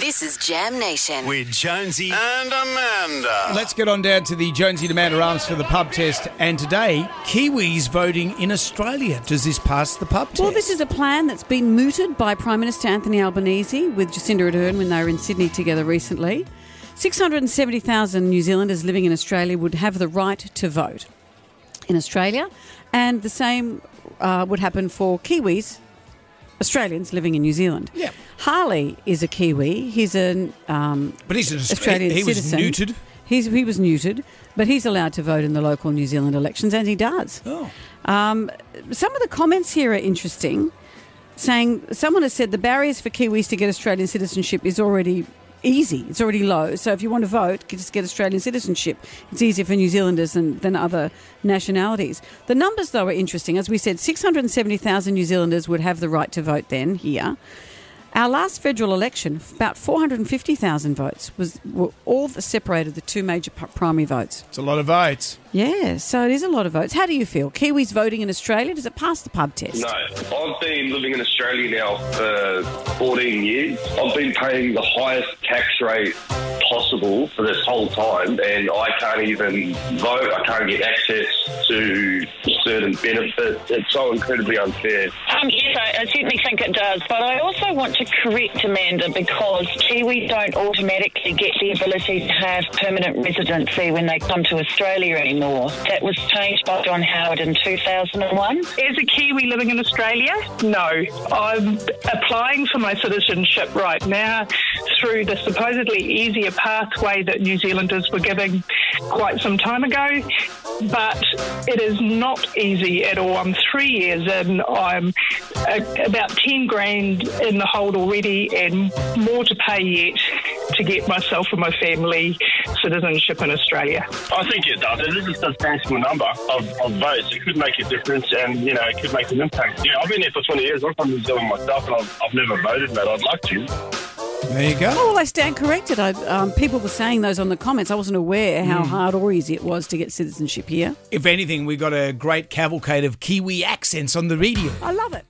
This is Jam Nation. with Jonesy and Amanda. Let's get on down to the Jonesy and Amanda Arms for the pub test. And today, Kiwis voting in Australia. Does this pass the pub test? Well, this is a plan that's been mooted by Prime Minister Anthony Albanese with Jacinda Ardern when they were in Sydney together recently. 670,000 New Zealanders living in Australia would have the right to vote in Australia, and the same uh, would happen for Kiwis, Australians living in New Zealand. Yeah. Harley is a Kiwi. He's an um, But he's an Australian he was citizen. neutered. He's, he was neutered, but he's allowed to vote in the local New Zealand elections, and he does. Oh. Um, some of the comments here are interesting, saying someone has said the barriers for Kiwis to get Australian citizenship is already easy. It's already low. So if you want to vote, just get Australian citizenship. It's easier for New Zealanders than, than other nationalities. The numbers, though, are interesting. As we said, 670,000 New Zealanders would have the right to vote then here. Our last federal election, about 450,000 votes, was were all that separated the two major primary votes. It's a lot of votes. Yeah, so it is a lot of votes. How do you feel? Kiwis voting in Australia, does it pass the pub test? No, I've been living in Australia now for 14 years. I've been paying the highest tax rate possible for this whole time, and I can't even vote. I can't get access to certain benefits. It's so incredibly unfair. Um, yes, I, I certainly think it does. But I also want to correct Amanda because Kiwis don't automatically get the ability to have permanent residency when they come to Australia anymore. That was changed by John Howard in 2001. As a Kiwi living in Australia, no. I'm applying for my citizenship right now through the supposedly easier pathway that New Zealanders were giving quite some time ago. But it is not easy at all. I'm three years in. I'm uh, about 10 grand in the hold already and more to pay yet to get myself and my family citizenship in Australia. I think it does. It is a substantial number of, of votes. It could make a difference and, you know, it could make an impact. Yeah, I've been here for 20 years. I'm from New Zealand myself and I've, I've never voted, but I'd like to. There you go. Oh, well, I stand corrected. I, um, people were saying those on the comments. I wasn't aware how hard or easy it was to get citizenship here. If anything, we got a great cavalcade of Kiwi accents on the radio. I love it.